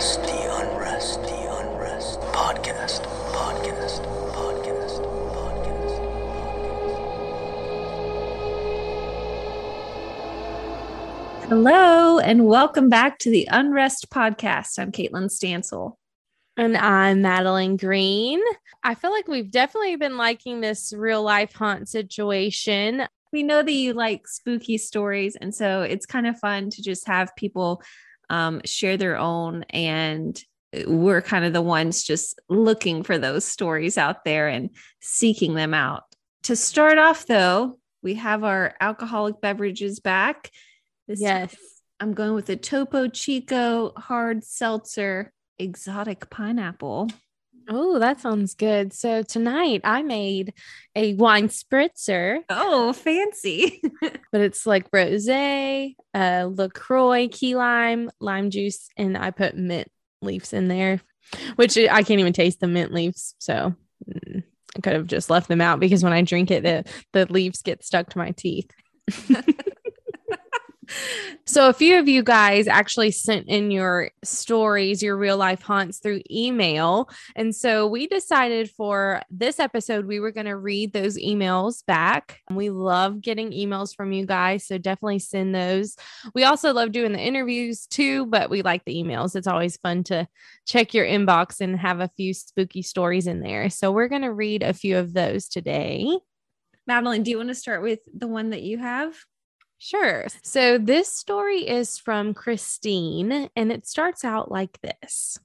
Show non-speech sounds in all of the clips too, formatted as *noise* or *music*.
unrest, the unrest, the unrest. Podcast, podcast, podcast, podcast. Hello, and welcome back to the Unrest Podcast. I'm Caitlin Stansel. And I'm Madeline Green. I feel like we've definitely been liking this real life haunt situation. We know that you like spooky stories, and so it's kind of fun to just have people um, share their own. And we're kind of the ones just looking for those stories out there and seeking them out. To start off, though, we have our alcoholic beverages back. This Yes. I'm going with a Topo Chico hard seltzer exotic pineapple. Oh, that sounds good. So tonight I made a wine spritzer, Oh, fancy. *laughs* but it's like rose, uh, LaCroix, key lime, lime juice, and I put mint leaves in there, which I can't even taste the mint leaves. So mm, I could have just left them out because when I drink it, the, the leaves get stuck to my teeth. *laughs* *laughs* So, a few of you guys actually sent in your stories, your real life haunts through email. And so, we decided for this episode, we were going to read those emails back. We love getting emails from you guys. So, definitely send those. We also love doing the interviews too, but we like the emails. It's always fun to check your inbox and have a few spooky stories in there. So, we're going to read a few of those today. Madeline, do you want to start with the one that you have? Sure. So this story is from Christine, and it starts out like this.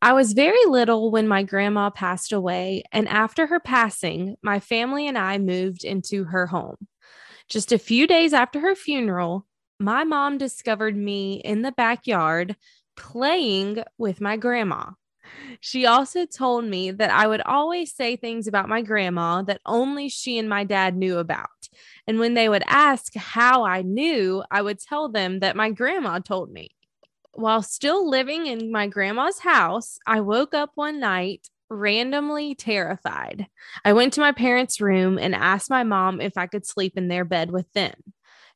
I was very little when my grandma passed away, and after her passing, my family and I moved into her home. Just a few days after her funeral, my mom discovered me in the backyard playing with my grandma. She also told me that I would always say things about my grandma that only she and my dad knew about. And when they would ask how I knew, I would tell them that my grandma told me. While still living in my grandma's house, I woke up one night randomly terrified. I went to my parents' room and asked my mom if I could sleep in their bed with them.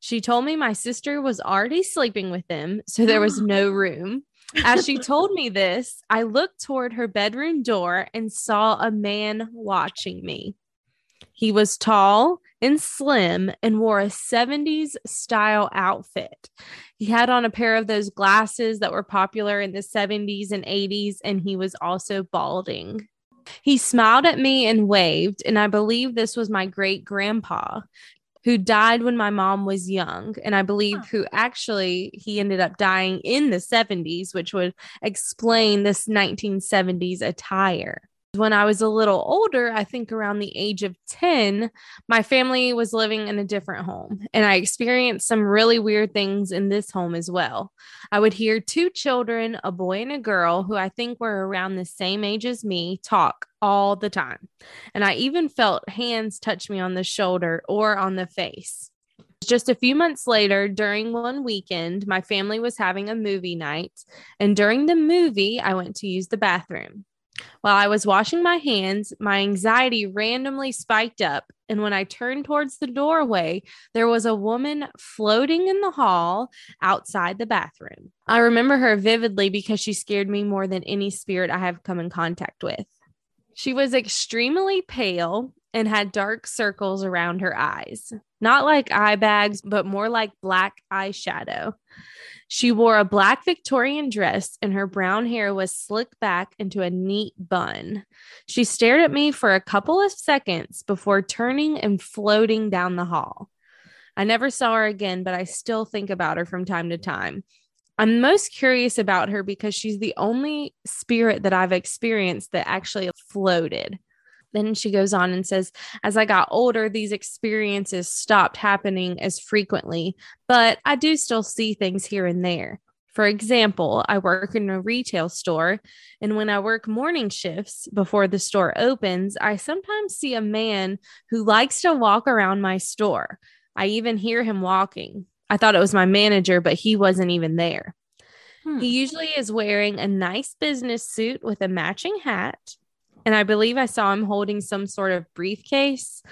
She told me my sister was already sleeping with them, so there was no *gasps* room. As she told me this, I looked toward her bedroom door and saw a man watching me. He was tall and slim and wore a 70s style outfit. He had on a pair of those glasses that were popular in the 70s and 80s, and he was also balding. He smiled at me and waved, and I believe this was my great grandpa who died when my mom was young and i believe Huh. who actually he ended up dying in the 70s which would explain this 1970s attire when i was a little older i think around the age of 10 my family was living in a different home and i experienced some really weird things in this home as well i would hear two children a boy and a girl who i think were around the same age as me talk all the time and I even felt hands touch me on the shoulder or on the face. Just a few months later, during one weekend, my family was having a movie night. And during the movie, I went to use the bathroom. While I was washing my hands, my anxiety randomly spiked up. And when I turned towards the doorway, there was a woman floating in the hall outside the bathroom. I remember her vividly because she scared me more than any spirit I have come in contact with. She was extremely pale and had dark circles around her eyes, not like eye bags, but more like black eyeshadow. She wore a black Victorian dress and her brown hair was slicked back into a neat bun. She stared at me for a couple of seconds before turning and floating down the hall. I never saw her again, but I still think about her from time to time. I'm most curious about her because she's the only spirit that I've experienced that actually floated. Then she goes on and says, As I got older, these experiences stopped happening as frequently, but I do still see things here and there. For example, I work in a retail store, and when I work morning shifts before the store opens, I sometimes see a man who likes to walk around my store. I even hear him walking. I thought it was my manager, but he wasn't even there. Hmm. He usually is wearing a nice business suit with a matching hat. And I believe I saw him holding some sort of briefcase.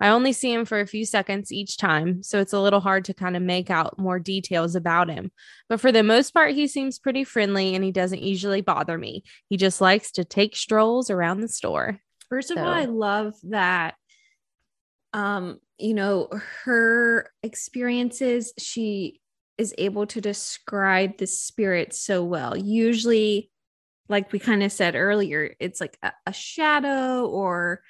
I only see him for a few seconds each time, so it's a little hard to kind of make out more details about him. But for the most part, he seems pretty friendly and he doesn't usually bother me. He just likes to take strolls around the store. First of So- all, I love that um, you know, her experiences, she is able to describe the spirit so well. Usually, like we kind of said earlier, it's like a, a shadow or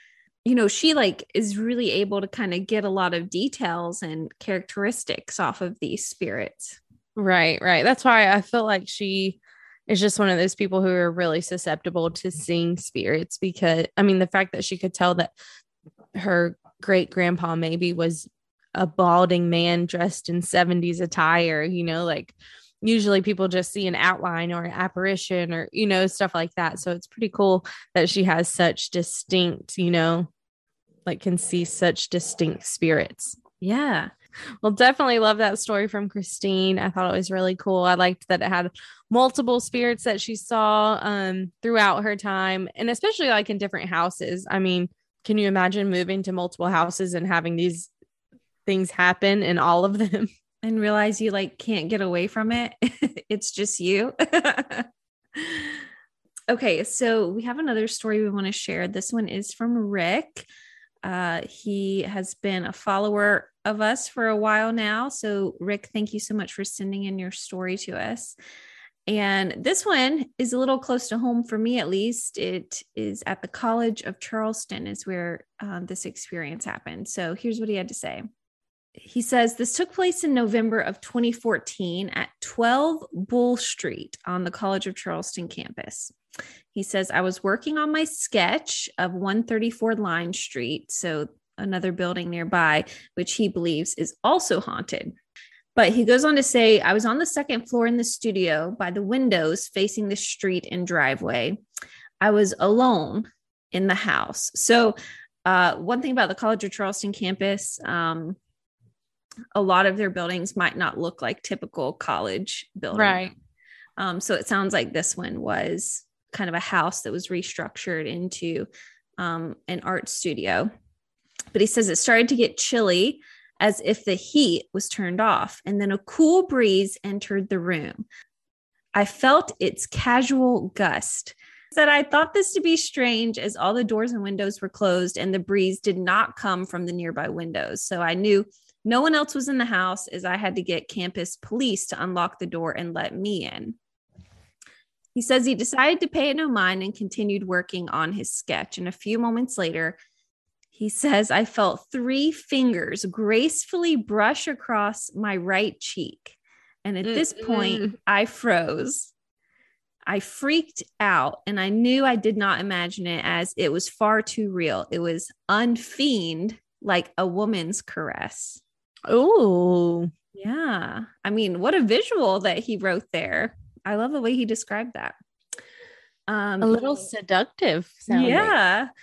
you know, she like is really able to kind of get a lot of details and characteristics off of these spirits. Right, right. That's why I feel like she is just one of those people who are really susceptible to seeing spirits because I mean the fact that she could tell that her great grandpa maybe was a balding man dressed in 70s attire, you know, like usually people just see an outline or an apparition or you know stuff like that. So it's pretty cool that she has such distinct, you know, like can see such distinct spirits. Yeah. Well, definitely love that story from Christine. I thought it was really cool. I liked that it had multiple spirits that she saw um, throughout her time, and especially like in different houses. I mean, can you imagine moving to multiple houses and having these things happen in all of them? *laughs* and realize you like can't get away from it. *laughs* it's just you. *laughs* okay, so we have another story we want to share. This one is from Rick. Uh, he has been a follower of us for a while now. So, Rick, thank you so much for sending in your story to us. And this one is a little close to home for me, at least. It is at the College of Charleston, is where um, this experience happened. So, here's what he had to say he says this took place in November of 2014 at 12 Bull Street on the College of Charleston campus. He says, I was working on my sketch of 134 Line Street, so another building nearby, which he believes is also haunted. But he goes on to say, I was on the second floor in the studio by the windows facing the street and driveway. I was alone in the house. So, uh, one thing about the College of Charleston campus, um, a lot of their buildings might not look like typical college buildings. Um, so it sounds like this one was kind of a house that was restructured into um, an art studio. But he says it started to get chilly as if the heat was turned off, and then a cool breeze entered the room. I felt its casual gust. He Said I thought this to be strange as all the doors and windows were closed and the breeze did not come from the nearby windows. So I knew no one else was in the house as I had to get campus police to unlock the door and let me in. He says he decided to pay it no mind and continued working on his sketch. And a few moments later, he says, I felt three fingers gracefully brush across my right cheek. And at this point, I froze. I freaked out and I knew I did not imagine it as it was far too real. It was unfiend like a woman's caress. Oh, Yeah. I mean, what a visual that he wrote there. I love the way he described that. Um, a little seductive sounding. yeah. *laughs*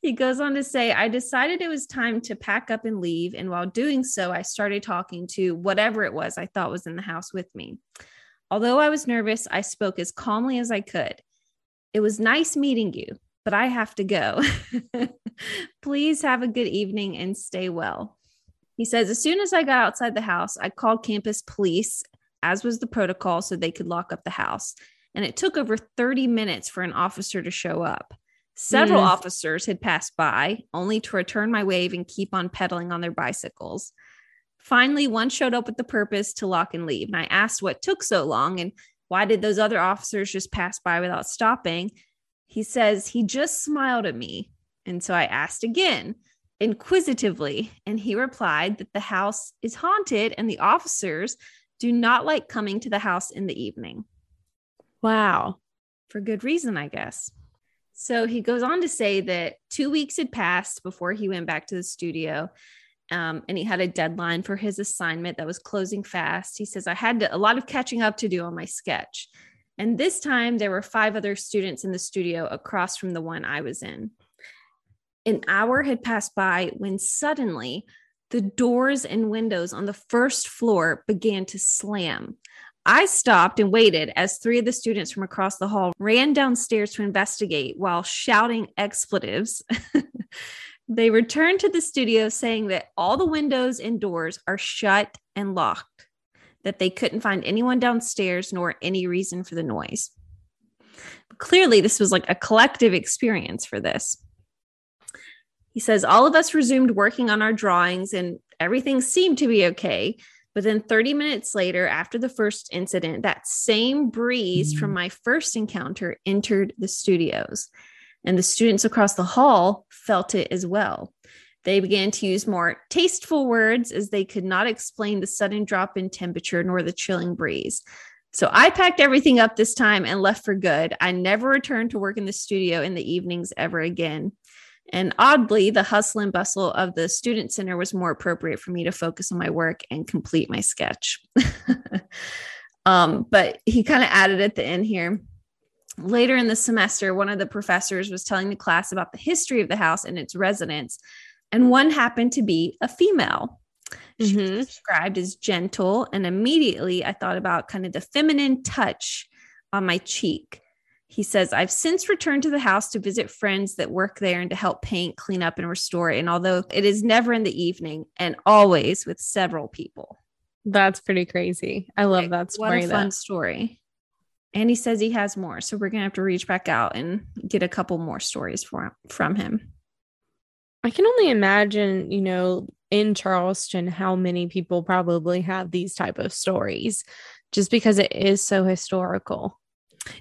He goes on to say, I decided it was time to pack up and leave. And while doing so, I started talking to whatever it was I thought was in the house with me. Although I was nervous, I spoke as calmly as I could. It was nice meeting you, but I have to go. *laughs* Please have a good evening and stay well. He says, As soon as I got outside the house, I called campus police, as was the protocol, so they could lock up the house. And it took over 30 minutes for an officer to show up. Several Mm. officers had passed by, only to return my wave and keep on pedaling on their bicycles. Finally, one showed up with the purpose to lock and leave. And I asked what took so long and why did those other officers just pass by without stopping? He says he just smiled at me. And so I asked again, inquisitively, and he replied that the house is haunted and the officers do not like coming to the house in the evening Wow. for good reason, I guess. So he goes on to say that two weeks had passed before he went back to the studio. Um, and he had a deadline for his assignment that was closing fast. He says, I had to, a lot of catching up to do on my sketch. And this time there were five other students in the studio across from the one I was in. An hour had passed by when suddenly the doors and windows on the first floor began to slam. I stopped and waited as three of the students from across the hall ran downstairs to investigate while shouting expletives. *laughs* They returned to the studio saying that all the windows and doors are shut and locked, that they couldn't find anyone downstairs nor any reason for the noise. Clearly, this was like a collective experience for this. He says, All of us resumed working on our drawings and everything seemed to be okay. But then 30 minutes later, after the first incident, that same breeze from mm. my first encounter entered the studios. And the students across the hall felt it as well. They began to use more tasteful words as they could not explain the sudden drop in temperature nor the chilling breeze. So I packed everything up this time and left for good. I never returned to work in the studio in the evenings ever again. And oddly, the hustle and bustle of the student center was more appropriate for me to focus on my work and complete my sketch. *laughs* um, but he kind of added at the end here. Later in the semester, one of the professors was telling the class about the history of the house and its residents, and one happened to be a female. She was Mhm. described as gentle, and immediately I thought about kind of the feminine touch on my cheek. He says, I've since returned to the house to visit friends that work there and to help paint, clean up, and restore it. And although it is never in the evening and always with several people. That's pretty crazy. I love Like, that What story. a though. fun story. And he says he has more. So we're going to have to reach back out and get a couple more stories for, from him. I can only imagine, you know, in Charleston, how many people probably have these type of stories just because it is so historical.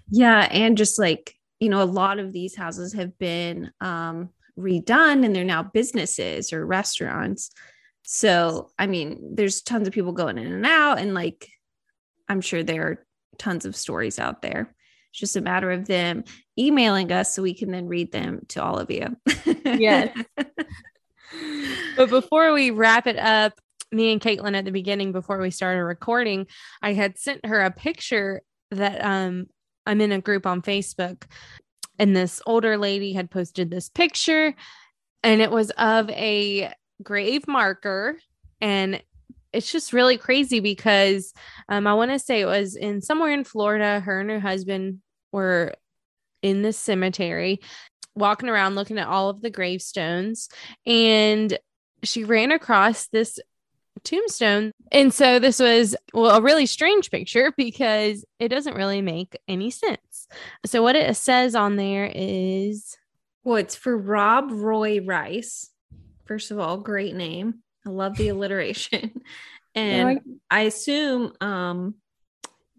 Yeah. And just like, you know, a lot of these houses have been um, redone and they're now businesses or restaurants. So, I mean, there's tons of people going in and out. And like, I'm sure there are tons of stories out there. It's just a matter of them emailing us so we can then read them to all of you. Yes. *laughs* But before we wrap it up, me and Caitlin at the beginning, before we started recording, I had sent her a picture that um I'm in a group on Facebook, and this older lady had posted this picture, and it was of a grave marker, and it's just really crazy because um I want to say it was in somewhere in Florida. Her and her husband were in the cemetery walking around looking at all of the gravestones and she ran across this tombstone. And so this was well a really strange picture because it doesn't really make any sense. So what it says on there is Well, it's for Rob Roy Rice. First of all, great name. I love the alliteration. *laughs* And I assume um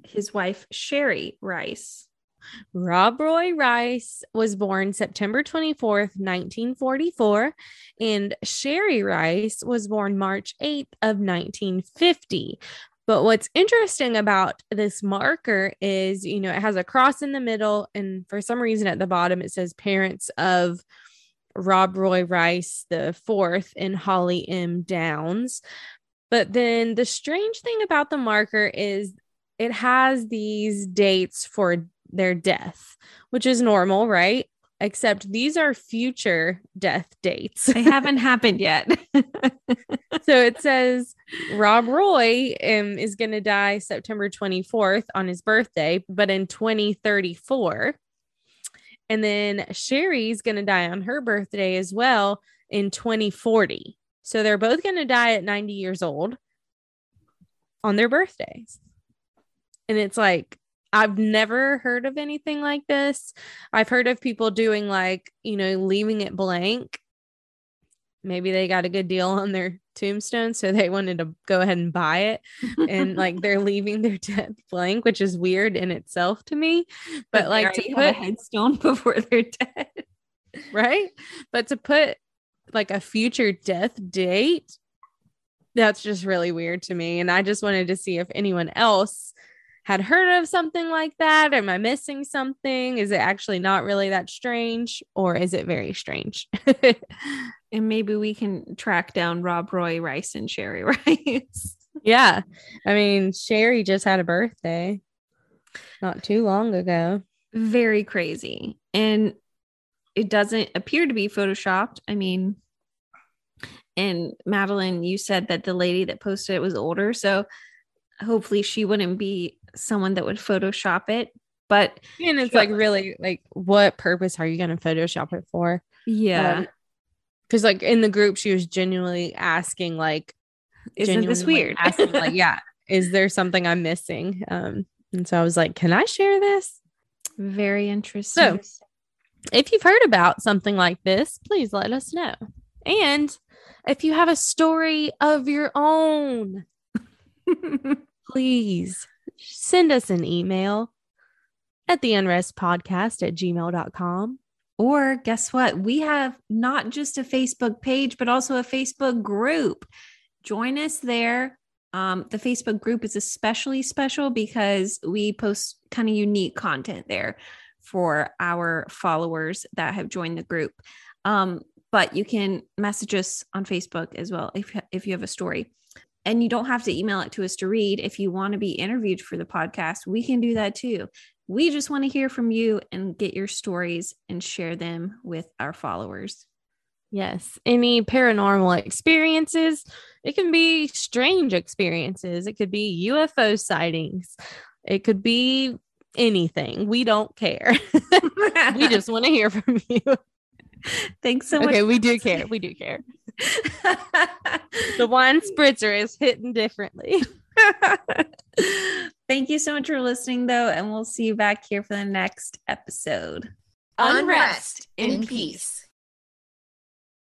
his wife Sherry Rice. Rob Roy Rice was born September 24th, 1944, and Sherry Rice was born March 8th of 1950. But what's interesting about this marker is, you know, it has a cross in the middle, and for some reason at the bottom it says parents of Rob Roy Rice the fourth and Holly M. Downs. But then the strange thing about the marker is it has these dates for their death, which is normal, right? Except these are future death dates. They *laughs* haven't happened yet. *laughs* so it says Rob Roy um, is going to die September 24th on his birthday, but in 2034. And then Sherry's going to die on her birthday as well in 2040. So they're both going to die at 90 years old on their birthdays. And it's like, I've never heard of anything like this. I've heard of people doing like, you know, leaving it blank. Maybe they got a good deal on their tombstone, so they wanted to go ahead and buy it. And like they're *laughs* leaving their death blank, which is weird in itself to me. But, they like to put a headstone *laughs* before they're dead. right? But to put like a future death date, that's just really weird to me. And I just wanted to see if anyone else had heard of something like that. Am I missing something? Is it actually not really that strange or is it very strange? *laughs* And maybe we can track down Rob Roy Rice and Sherry *laughs* Rice. yeah. I mean, Sherry just had a birthday not too long ago. Very crazy. And it doesn't appear to be photoshopped. I mean, and Madeline, you said that the lady that posted it was older. So hopefully she wouldn't be someone that would Photoshop it. But And it's like really like what purpose are you going to Photoshop it for? yeah, Um, because like in the group she was genuinely asking like Isn't this weird? asking, like *laughs* yeah is there something i'm missing um and so i was like can i share this Very interesting. So, if you've heard about something like this please let us know and if you have a story of your own *laughs* please send us an email at the unrest podcast at gmail.com Or guess what? We have not just a Facebook page, but also a Facebook group. Join us there. Um, the Facebook group is especially special because we post kind of unique content there for our followers that have joined the group. Um, but you can message us on Facebook as well if, if you have a story. And you don't have to email it to us to read. If you want to be interviewed for the podcast, we can do that too. We just want to hear from you and get your stories and share them with our followers. Yes. Any paranormal experiences? It can be strange experiences. It could be UFO sightings. It could be anything. We don't care. *laughs* we just want to hear from you. *laughs* thanks so much. okay, we do care. We do care. The wine spritzer is hitting differently. *laughs* Thank you so much for listening, though, and we'll see you back here for the next episode. Unrest in peace.